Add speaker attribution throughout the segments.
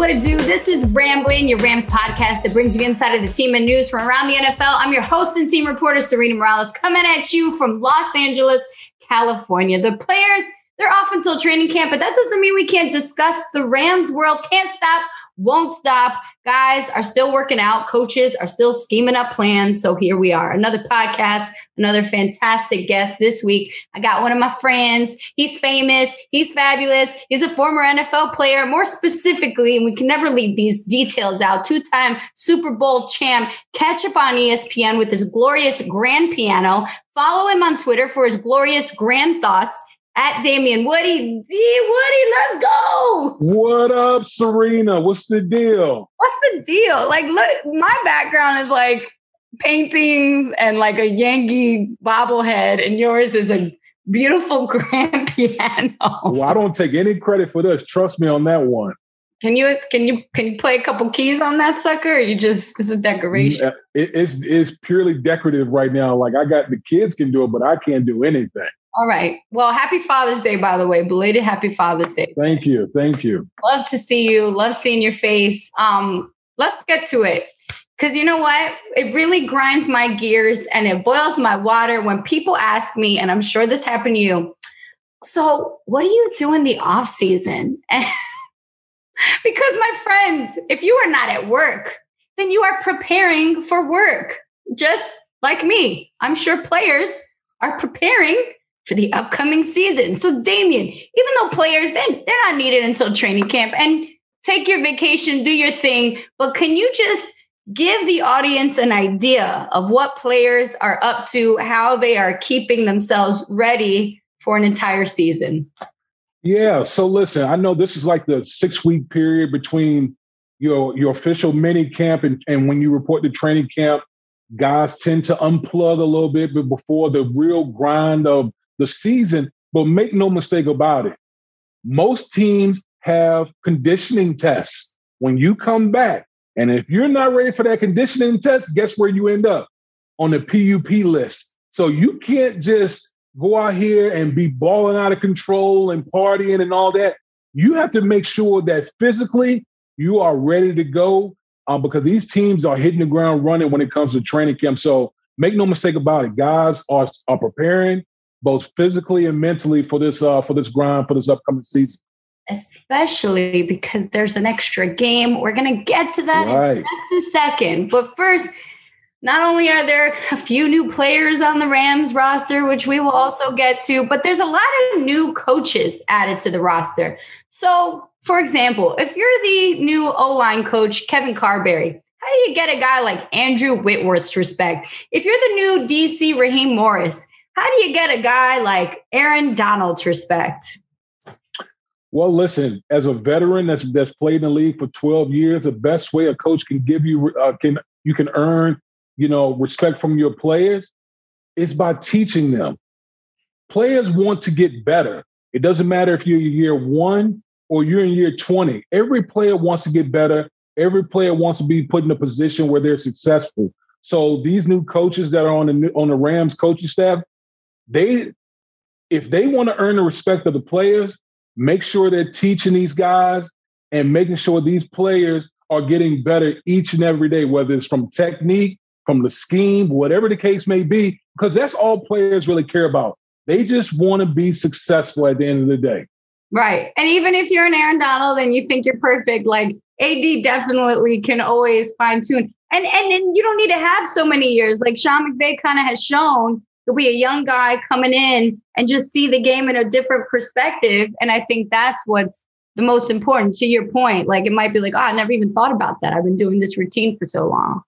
Speaker 1: what it do? This is Rambling, your Rams podcast that brings you inside of the team and news from around the NFL. I'm your host and team reporter, Serena Morales, coming at you from Los Angeles, California. The players, they're off until training camp, but that doesn't mean we can't discuss the Rams world. Can't stop won't stop. Guys are still working out. Coaches are still scheming up plans. So here we are, another podcast, another fantastic guest this week. I got one of my friends. He's famous. He's fabulous. He's a former NFL player. More specifically, and we can never leave these details out. Two-time Super Bowl champ. Catch up on ESPN with his glorious grand piano. Follow him on Twitter for his glorious grand thoughts at Damien Woody. D Woody, let's go.
Speaker 2: What up, Serena? What's the deal?
Speaker 1: What's the deal? Like, look, my background is like paintings and like a Yankee bobblehead, and yours is a beautiful grand piano.
Speaker 2: Well, I don't take any credit for this. Trust me on that one.
Speaker 1: Can you can you can you play a couple keys on that sucker? Or you just this is decoration.
Speaker 2: It, it's it's purely decorative right now. Like I got the kids can do it, but I can't do anything.
Speaker 1: All right. Well, happy Father's Day, by the way. Belated happy Father's Day.
Speaker 2: Thank you. Thank you.
Speaker 1: Love to see you. Love seeing your face. Um, let's get to it. Cause you know what? It really grinds my gears and it boils my water when people ask me, and I'm sure this happened to you. So, what do you do in the off season? because my friends, if you are not at work, then you are preparing for work, just like me. I'm sure players are preparing for the upcoming season. So, Damien, even though players then they're not needed until training camp and take your vacation, do your thing, but can you just give the audience an idea of what players are up to, how they are keeping themselves ready for an entire season?
Speaker 2: Yeah. So listen, I know this is like the six week period between your your official mini camp and, and when you report to training camp, guys tend to unplug a little bit but before the real grind of the season. But make no mistake about it. Most teams have conditioning tests when you come back. And if you're not ready for that conditioning test, guess where you end up? On the PUP list. So you can't just go out here and be balling out of control and partying and all that. You have to make sure that physically you are ready to go uh, because these teams are hitting the ground running when it comes to training camp. So make no mistake about it, guys are, are preparing both physically and mentally for this uh, for this grind for this upcoming season.
Speaker 1: Especially because there's an extra game. We're gonna get to that right. in just a second. But first, not only are there a few new players on the Rams roster, which we will also get to, but there's a lot of new coaches added to the roster. So, for example, if you're the new O line coach, Kevin Carberry, how do you get a guy like Andrew Whitworth's respect? If you're the new DC Raheem Morris, how do you get a guy like Aaron Donald's respect?
Speaker 2: Well, listen, as a veteran that's that's played in the league for 12 years, the best way a coach can give you uh, can you can earn, you know, respect from your players is by teaching them. Players want to get better. It doesn't matter if you're year 1 or you're in year 20. Every player wants to get better. Every player wants to be put in a position where they're successful. So these new coaches that are on the on the Rams coaching staff, they if they want to earn the respect of the players, make sure they're teaching these guys and making sure these players are getting better each and every day, whether it's from technique, from the scheme, whatever the case may be, because that's all players really care about. They just want to be successful at the end of the day.
Speaker 1: Right. And even if you're an Aaron Donald and you think you're perfect, like AD definitely can always fine tune. And, and and you don't need to have so many years. Like Sean McVay kind of has shown You'll be a young guy coming in and just see the game in a different perspective. And I think that's what's the most important to your point. Like it might be like, oh, I never even thought about that. I've been doing this routine for so long.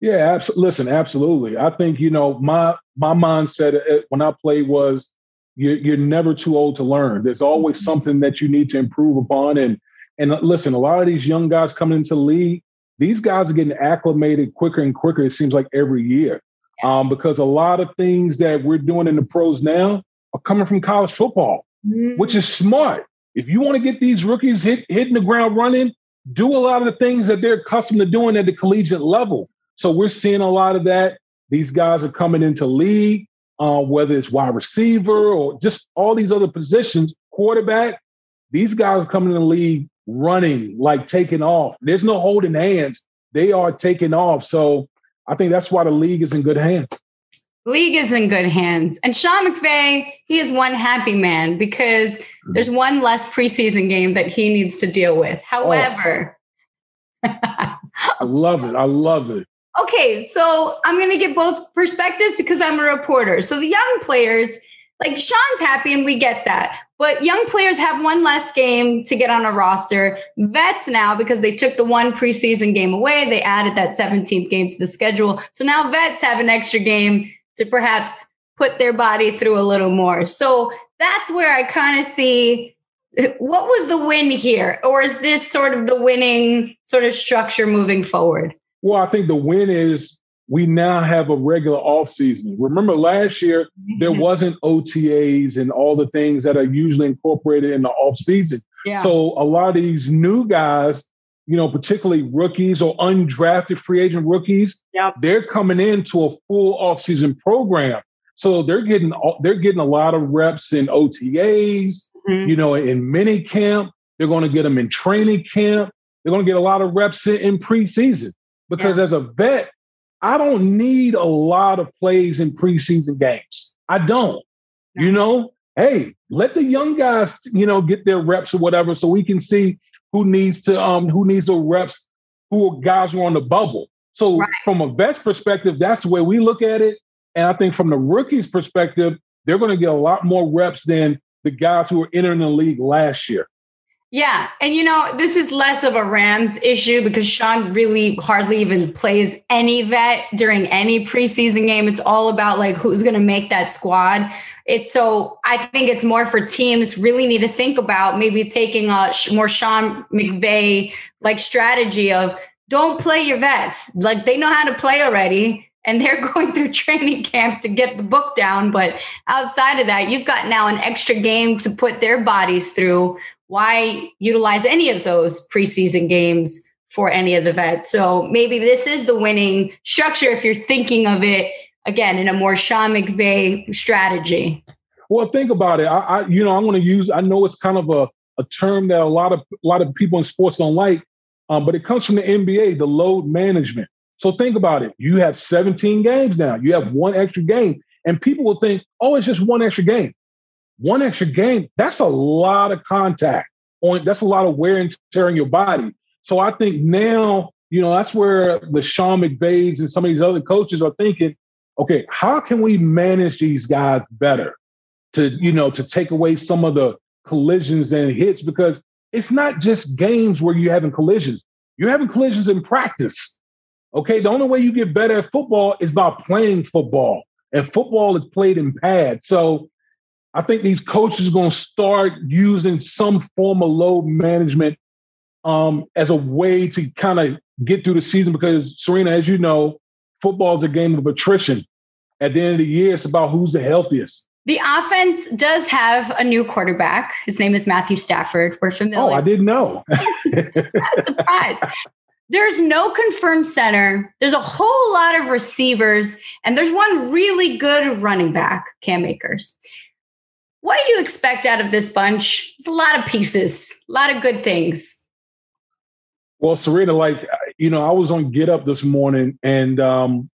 Speaker 2: Yeah, abs- listen, absolutely. I think, you know, my my mindset uh, when I played was you're, you're never too old to learn. There's always mm-hmm. something that you need to improve upon. And and uh, listen, a lot of these young guys coming into the league, these guys are getting acclimated quicker and quicker, it seems like every year um, because a lot of things that we're doing in the pros now are coming from college football, mm-hmm. which is smart. If you want to get these rookies hit, hitting the ground running, do a lot of the things that they're accustomed to doing at the collegiate level. So we're seeing a lot of that. These guys are coming into league, uh, whether it's wide receiver or just all these other positions, quarterback. These guys are coming in the league running, like taking off. There's no holding hands. They are taking off. So I think that's why the league is in good hands.
Speaker 1: League is in good hands. And Sean McVay, he is one happy man because there's one less preseason game that he needs to deal with. Oh. However,
Speaker 2: oh, I love it. I love it.
Speaker 1: Okay, so I'm going to get both perspectives because I'm a reporter. So the young players, like Sean's happy and we get that. But young players have one less game to get on a roster. Vets now, because they took the one preseason game away, they added that 17th game to the schedule. So now vets have an extra game to perhaps put their body through a little more. So that's where I kind of see what was the win here? Or is this sort of the winning sort of structure moving forward?
Speaker 2: Well, I think the win is we now have a regular off season. Remember last year there mm-hmm. wasn't OTAs and all the things that are usually incorporated in the off season. Yeah. So a lot of these new guys, you know, particularly rookies or undrafted free agent rookies, yep. they're coming into a full off season program. So they're getting they're getting a lot of reps in OTAs, mm-hmm. you know, in mini camp. They're going to get them in training camp. They're going to get a lot of reps in, in preseason because yeah. as a vet, I don't need a lot of plays in preseason games. I don't. You know, hey, let the young guys, you know, get their reps or whatever, so we can see who needs to um who needs the reps, who are guys who are on the bubble. So right. from a best perspective, that's the way we look at it. And I think from the rookies' perspective, they're going to get a lot more reps than the guys who were entering the league last year.
Speaker 1: Yeah. And you know, this is less of a Rams issue because Sean really hardly even plays any vet during any preseason game. It's all about like who's going to make that squad. It's so I think it's more for teams really need to think about maybe taking a more Sean McVay like strategy of don't play your vets. Like they know how to play already and they're going through training camp to get the book down. But outside of that, you've got now an extra game to put their bodies through why utilize any of those preseason games for any of the vets? So maybe this is the winning structure if you're thinking of it again in a more Sean McVay strategy.
Speaker 2: Well, think about it. I, I you know, I'm going to use. I know it's kind of a, a term that a lot of a lot of people in sports don't like, um, but it comes from the NBA, the load management. So think about it. You have 17 games now. You have one extra game, and people will think, "Oh, it's just one extra game." One extra game, that's a lot of contact on that's a lot of wear and tear on your body. So I think now, you know, that's where the Sean McVays and some of these other coaches are thinking, okay, how can we manage these guys better to, you know, to take away some of the collisions and hits? Because it's not just games where you're having collisions. You're having collisions in practice. Okay. The only way you get better at football is by playing football. And football is played in pads. So I think these coaches are going to start using some form of load management um, as a way to kind of get through the season because, Serena, as you know, football is a game of attrition. At the end of the year, it's about who's the healthiest.
Speaker 1: The offense does have a new quarterback. His name is Matthew Stafford. We're familiar.
Speaker 2: Oh, I didn't know.
Speaker 1: surprise. There's no confirmed center. There's a whole lot of receivers, and there's one really good running back, Cam Akers. What do you expect out of this bunch? It's a lot of pieces, a lot of good things.
Speaker 2: Well, Serena, like, you know, I was on Get Up this morning and, um,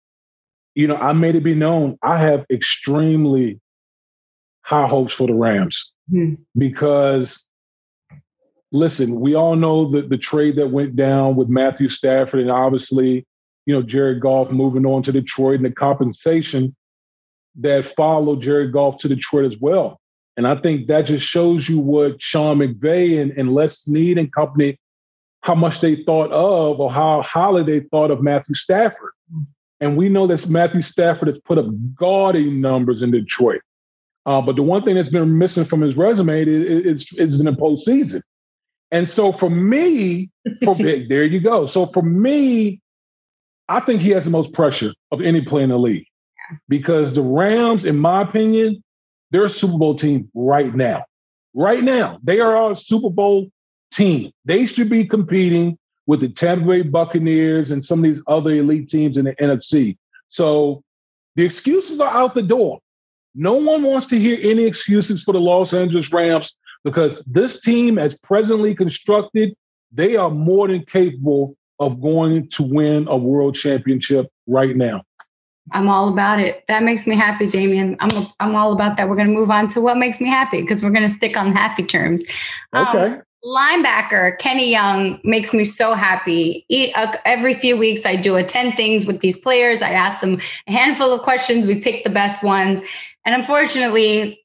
Speaker 2: you know, I made it be known I have extremely high hopes for the Rams mm-hmm. because, listen, we all know that the trade that went down with Matthew Stafford and obviously, you know, Jared Goff moving on to Detroit and the compensation that followed Jared Goff to Detroit as well. And I think that just shows you what Sean McVay and, and Les Snead and company, how much they thought of or how highly they thought of Matthew Stafford. And we know that Matthew Stafford has put up gaudy numbers in Detroit. Uh, but the one thing that's been missing from his resume is, is, is in the postseason. And so for me, for, big, there you go. So for me, I think he has the most pressure of any player in the league because the Rams, in my opinion, they're a Super Bowl team right now. Right now, they are a Super Bowl team. They should be competing with the Tampa Bay Buccaneers and some of these other elite teams in the NFC. So the excuses are out the door. No one wants to hear any excuses for the Los Angeles Rams because this team, as presently constructed, they are more than capable of going to win a world championship right now.
Speaker 1: I'm all about it. That makes me happy, Damien. I'm a, I'm all about that. We're going to move on to what makes me happy because we're going to stick on happy terms.
Speaker 2: Um, okay. Um,
Speaker 1: linebacker Kenny Young makes me so happy. Uh, every few weeks, I do a 10 things with these players. I ask them a handful of questions. We pick the best ones. And unfortunately,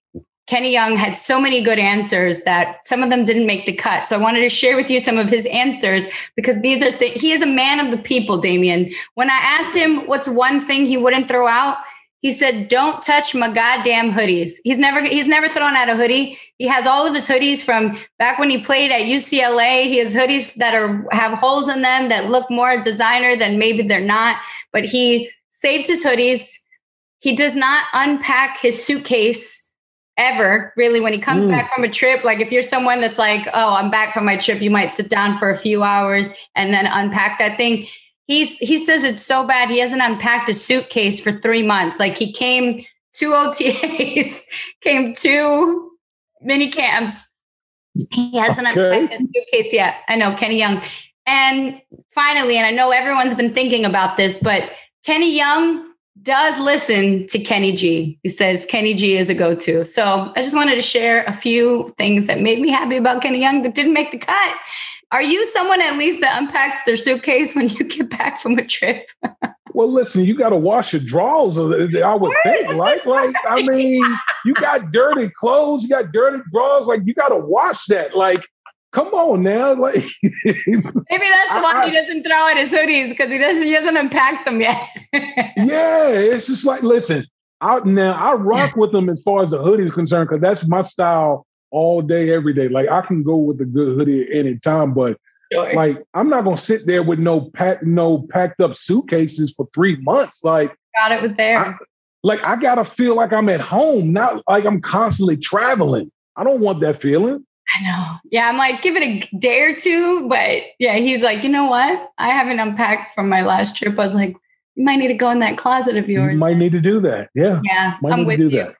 Speaker 1: Kenny Young had so many good answers that some of them didn't make the cut. So I wanted to share with you some of his answers because these are th- he is a man of the people, Damien. When I asked him what's one thing he wouldn't throw out, he said, "Don't touch my goddamn hoodies." He's never he's never thrown out a hoodie. He has all of his hoodies from back when he played at UCLA. He has hoodies that are have holes in them that look more designer than maybe they're not. But he saves his hoodies. He does not unpack his suitcase ever really when he comes mm. back from a trip like if you're someone that's like oh i'm back from my trip you might sit down for a few hours and then unpack that thing. He's he says it's so bad he hasn't unpacked a suitcase for three months. Like he came two otas came two mini camps he hasn't okay. unpacked a suitcase yet. I know kenny young. And finally and i know everyone's been thinking about this but kenny young does listen to Kenny G, who says Kenny G is a go to. So I just wanted to share a few things that made me happy about Kenny Young that didn't make the cut. Are you someone at least that unpacks their suitcase when you get back from a trip?
Speaker 2: well, listen, you got to wash your drawers. Uh, I would think, like, like I mean, you got dirty clothes, you got dirty drawers, like you got to wash that. Like Come on now, like
Speaker 1: maybe that's why I, he doesn't throw out his hoodies because he doesn't he hasn't unpacked them yet.
Speaker 2: yeah, it's just like listen, out now I rock with them as far as the hoodie is concerned because that's my style all day, every day. Like I can go with a good hoodie at any time, but sure. like I'm not gonna sit there with no pack, no packed up suitcases for three months. Like
Speaker 1: God, it was there.
Speaker 2: I, like I gotta feel like I'm at home, not like I'm constantly traveling. I don't want that feeling.
Speaker 1: I know. Yeah, I'm like, give it a day or two. But yeah, he's like, you know what? I haven't unpacked from my last trip. I was like, you might need to go in that closet of yours.
Speaker 2: You might need to do that. Yeah.
Speaker 1: Yeah.
Speaker 2: Might
Speaker 1: I'm with you. That.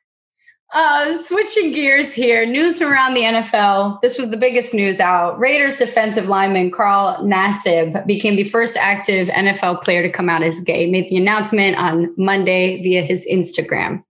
Speaker 1: Uh, switching gears here, news from around the NFL. This was the biggest news out. Raiders defensive lineman Carl Nassib became the first active NFL player to come out as gay. Made the announcement on Monday via his Instagram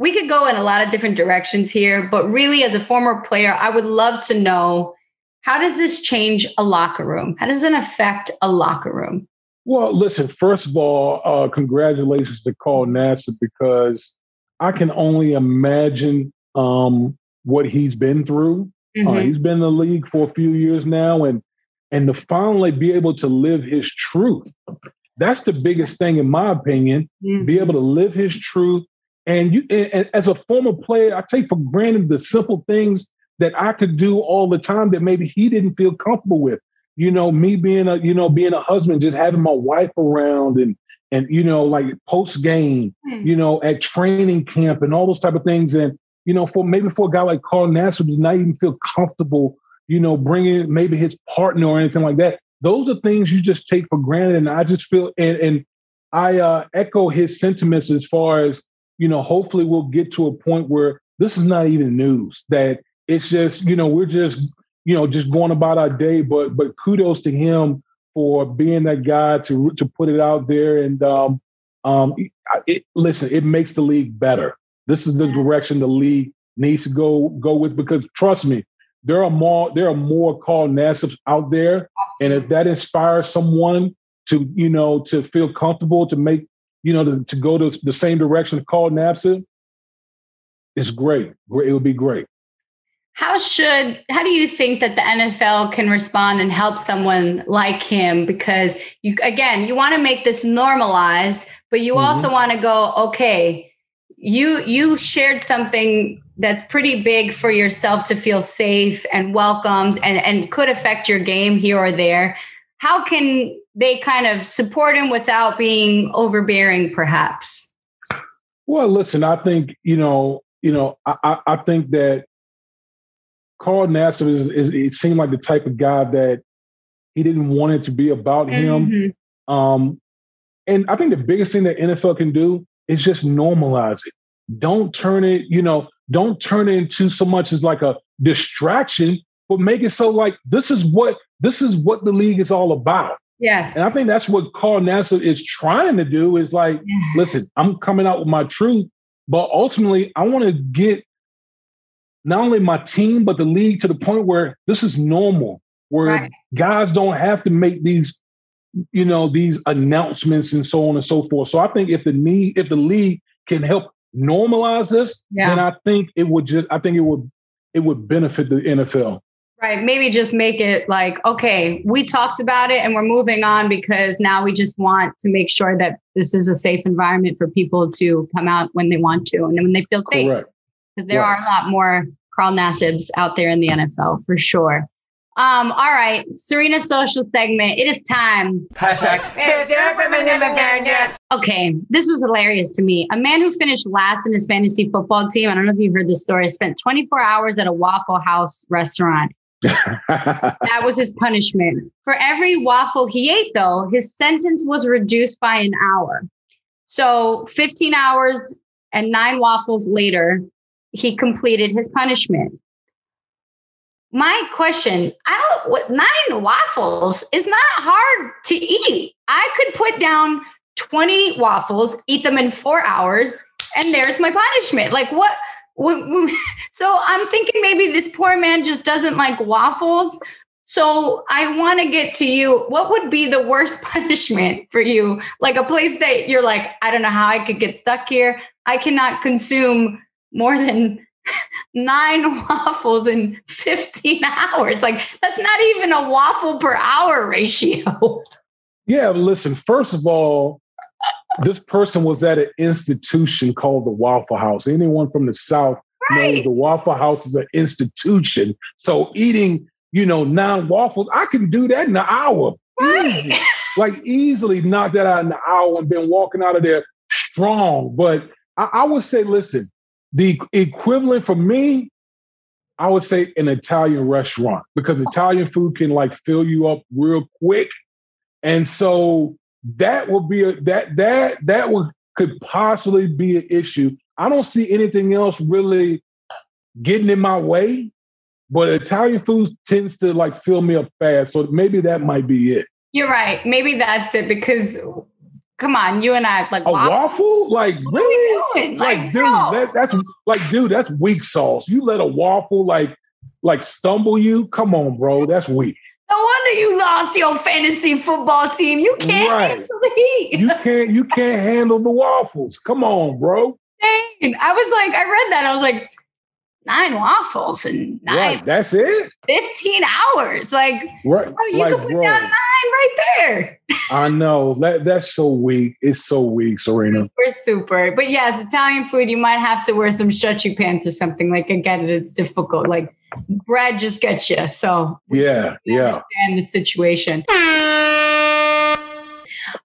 Speaker 1: we could go in a lot of different directions here, but really, as a former player, I would love to know how does this change a locker room? How does it affect a locker room?
Speaker 2: Well, listen, first of all, uh, congratulations to Carl Nassib because I can only imagine um, what he's been through. Uh, mm-hmm. Uh, he's been in the league for a few years now, and and to finally be able to live his truth. That's the biggest thing, in my opinion. Mm-hmm. Be able to live his truth and you, and as a former player, I take for granted the simple things that I could do all the time that maybe he didn't feel comfortable with. You know, me being a, you know, being a husband, just having my wife around and and you know, like post game, mm. you know, at training camp and all those type of things. And you know, for maybe for a guy like Carl Nassib to not even feel comfortable, you know, bringing maybe his partner or anything like that. Those are things you just take for granted. And I just feel and and I uh, echo his sentiments as far as you know, hopefully we'll get to a point where this is not even news, that it's just, you know, we're just, you know, just going about our day. But but kudos to him for being that guy to to put it out there. And um, um, it, listen, it makes the league better. This is the direction the league needs to go go with because trust me, there are more there are more Carl Nassibs out there, Absolutely. and if that inspires someone to you know to feel comfortable to make you know, to, to go to the same direction of Carl Nassib, it's great. It would be great.
Speaker 1: How should how do you think that the NFL can respond and help someone like him? Because you again, you want to make this normalized, but you mm-hmm. also want to go, okay, you you shared something that's pretty big for yourself to feel safe and welcomed and, and could affect your game here or there. How can they kind of support him without being overbearing, perhaps?
Speaker 2: Well, listen, I think you know, you know, I, I think that Carl Nassib is, is, it seemed like the type of guy that he didn't want it to be about mm-hmm. him. Um, and I think the biggest thing that NFL can do is just normalize it. Don't turn it, you know, don't turn it into so much as like a distraction, but make it so like this is what this is what the league is all about.
Speaker 1: Yes.
Speaker 2: And I think that's what Carl Nassib is trying to do is like, yeah. listen, I'm coming out with my truth, but ultimately I want to get not only my team, but the league to the point where this is normal, where right. guys don't have to make these, you know, these announcements and so on and so forth. So I think if the need, if the league can help normalize this, yeah. then I think it would just, I think it would, it would benefit the NFL.
Speaker 1: Right. Maybe just make it like, okay, we talked about it and we're moving on because now we just want to make sure that this is a safe environment for people to come out when they want to and when they feel safe. Because there right. are a lot more Carl Nassibs out there in the NFL for sure. Um, all right, Serena's social segment. It is time. Okay, this was hilarious to me. A man who finished last in his fantasy football team, I don't know if you've heard this story, spent 24 hours at a Waffle House restaurant that was his punishment. For every waffle he ate, though, his sentence was reduced by an hour. So 15 hours and nine waffles later, he completed his punishment. My question, I don't what nine waffles is not hard to eat. I could put down 20 waffles, eat them in 4 hours, and there's my punishment. Like what so I'm thinking maybe this poor man just doesn't like waffles. So I want to get to you. What would be the worst punishment for you? Like a place that you're like, I don't know how I could get stuck here. I cannot consume more than nine waffles in 15 hours. Like that's not even a waffle per hour ratio.
Speaker 2: Yeah, listen, first of all, this person was at an institution called the Waffle House. Anyone from the South right. knows the Waffle House is an institution. So eating, you know, nine waffles, I can do that in an hour. Right. Easy. like easily knock that out in an hour and been walking out of there strong. But I, I would say, listen, the equivalent for me, I would say an Italian restaurant because Italian food can like fill you up real quick. And so that will be a that that that would could possibly be an issue. I don't see anything else really getting in my way, but Italian food tends to like fill me up fast. So maybe that might be it.
Speaker 1: You're right. Maybe that's it because come on, you and I like
Speaker 2: a waffle. waffle? Like really? Like, like, dude, that, that's like, dude, that's weak sauce. You let a waffle like like stumble you? Come on, bro. That's weak.
Speaker 1: No wonder you lost your fantasy football team. You can't right. handle the heat.
Speaker 2: you can't you can't handle the waffles. Come on, bro.
Speaker 1: Dang. I was like, I read that. I was like, nine waffles and nine. Right,
Speaker 2: that's it.
Speaker 1: 15 hours. Like, right. oh, you like, could put bro, down nine right there.
Speaker 2: I know. That that's so weak. It's so weak, Serena.
Speaker 1: We're super. But yes, Italian food, you might have to wear some stretchy pants or something. Like, I get it. It's difficult. Like, bread just gets you. So
Speaker 2: yeah, yeah.
Speaker 1: Understand the situation.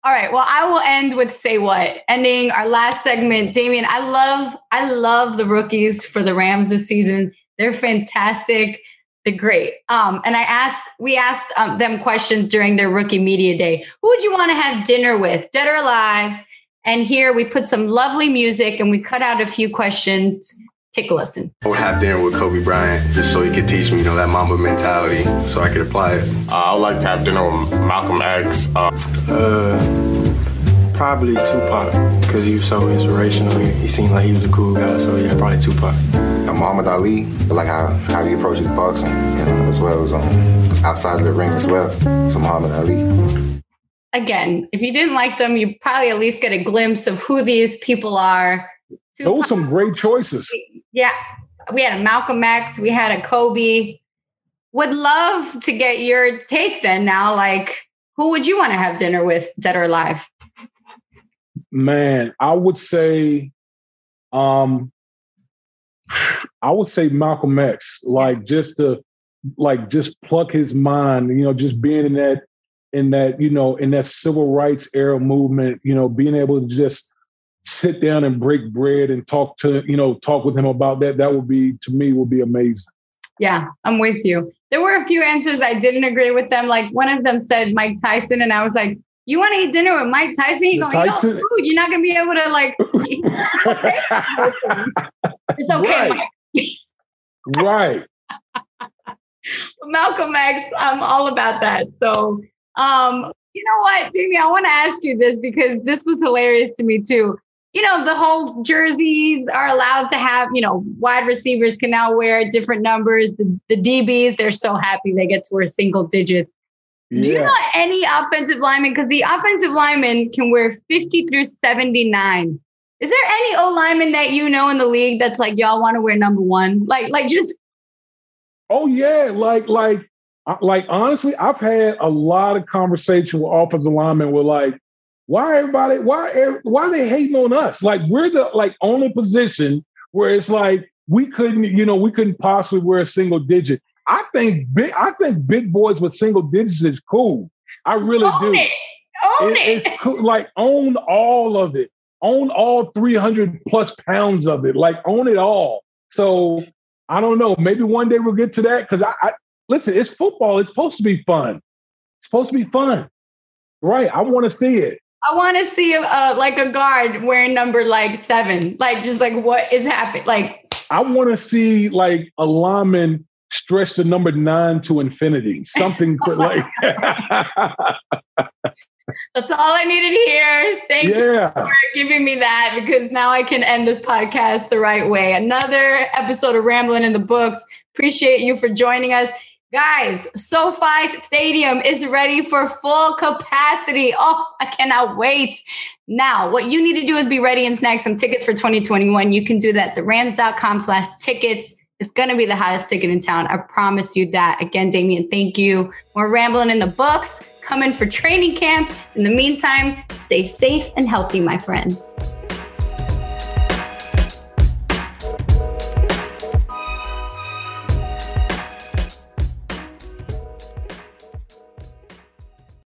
Speaker 1: All right. Well, I will end with say what. Ending our last segment, Damien. I love, I love the rookies for the Rams this season. They're fantastic. They're great. Um, and I asked, we asked um, them questions during their rookie media day. Who would you want to have dinner with, dead or alive? And here we put some lovely music and we cut out a few questions Take a listen.
Speaker 3: I would have dinner with Kobe Bryant just so he could teach me, you know, that Mamba mentality so I could apply it.
Speaker 4: Uh, I would like to have dinner with Malcolm X. Uh,
Speaker 5: uh probably Tupac because he was so inspirational. He, he, seemed like he was a cool guy, so yeah, probably Tupac.
Speaker 3: And Muhammad Ali, like how, how he approaches boxing, you know, as well as um, outside of the ring as well. So Muhammad Ali.
Speaker 1: Again, if you didn't like them, you probably at least get a glimpse of who these people are.
Speaker 2: Tupac, Those some great choices.
Speaker 1: Yeah. We had a Malcolm X, we had a Kobe. Would love to get your take then now. Like, who would you want to have dinner with, dead or alive?
Speaker 2: Man, I would say um I would say Malcolm X, like just to like just pluck his mind, you know, just being in that in that, you know, in that civil rights era movement, you know, being able to just sit down and break bread and talk to you know talk with him about that that would be to me would be amazing
Speaker 1: yeah i'm with you there were a few answers i didn't agree with them like one of them said mike tyson and i was like you want to eat dinner with mike tyson you going tyson? eat food you're not going to be able to like it's okay
Speaker 2: right. right
Speaker 1: Malcolm X, I'm all about that. So, um, you know what, Jamie, I want to ask you this because this was hilarious to me too. You know, the whole jerseys are allowed to have, you know, wide receivers can now wear different numbers. The, the DBs, they're so happy they get to wear single digits. Yeah. Do you know any offensive lineman? Because the offensive lineman can wear 50 through 79. Is there any O lineman that you know in the league that's like, y'all want to wear number one? Like, like just.
Speaker 2: Oh yeah, like like uh, like honestly, I've had a lot of conversation with offensive linemen with like, why everybody, why why are they hating on us? Like we're the like only position where it's like we couldn't, you know, we couldn't possibly wear a single digit. I think big, I think big boys with single digits is cool. I really
Speaker 1: own
Speaker 2: do.
Speaker 1: It. Own it,
Speaker 2: it. It's cool. Like own all of it. Own all 300 plus pounds of it. Like own it all. So I don't know. Maybe one day we'll get to that because I, I listen. It's football. It's supposed to be fun. It's supposed to be fun, right? I want to see it.
Speaker 1: I want to see uh, like a guard wearing number like seven. Like just like what is happening? Like
Speaker 2: I want to see like a lineman stretch the number nine to infinity. Something like.
Speaker 1: That's all I needed to hear. Thank yeah. you for giving me that because now I can end this podcast the right way. Another episode of Rambling in the Books. Appreciate you for joining us. Guys, SoFi Stadium is ready for full capacity. Oh, I cannot wait. Now, what you need to do is be ready and snag some tickets for 2021. You can do that at therams.com slash tickets. It's going to be the hottest ticket in town. I promise you that. Again, Damien, thank you. We're rambling in the books, coming for training camp. In the meantime, stay safe and healthy, my friends.